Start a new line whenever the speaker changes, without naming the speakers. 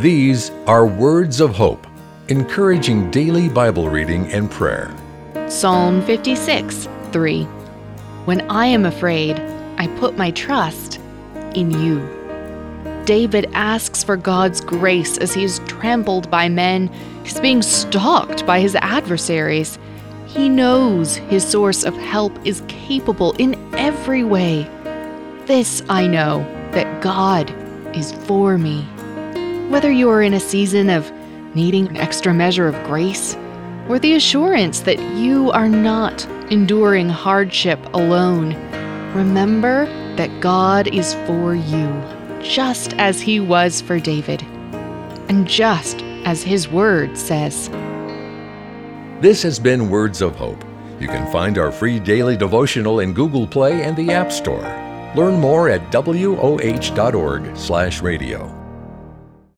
These are words of hope, encouraging daily Bible reading and prayer.
Psalm 56 3. When I am afraid, I put my trust in you. David asks for God's grace as he is trampled by men. He's being stalked by his adversaries. He knows his source of help is capable in every way. This I know that God is for me. Whether you are in a season of needing an extra measure of grace, or the assurance that you are not enduring hardship alone, remember that God is for you, just as He was for David, and just as His Word says.
This has been Words of Hope. You can find our free daily devotional in Google Play and the App Store. Learn more at woh.org/radio.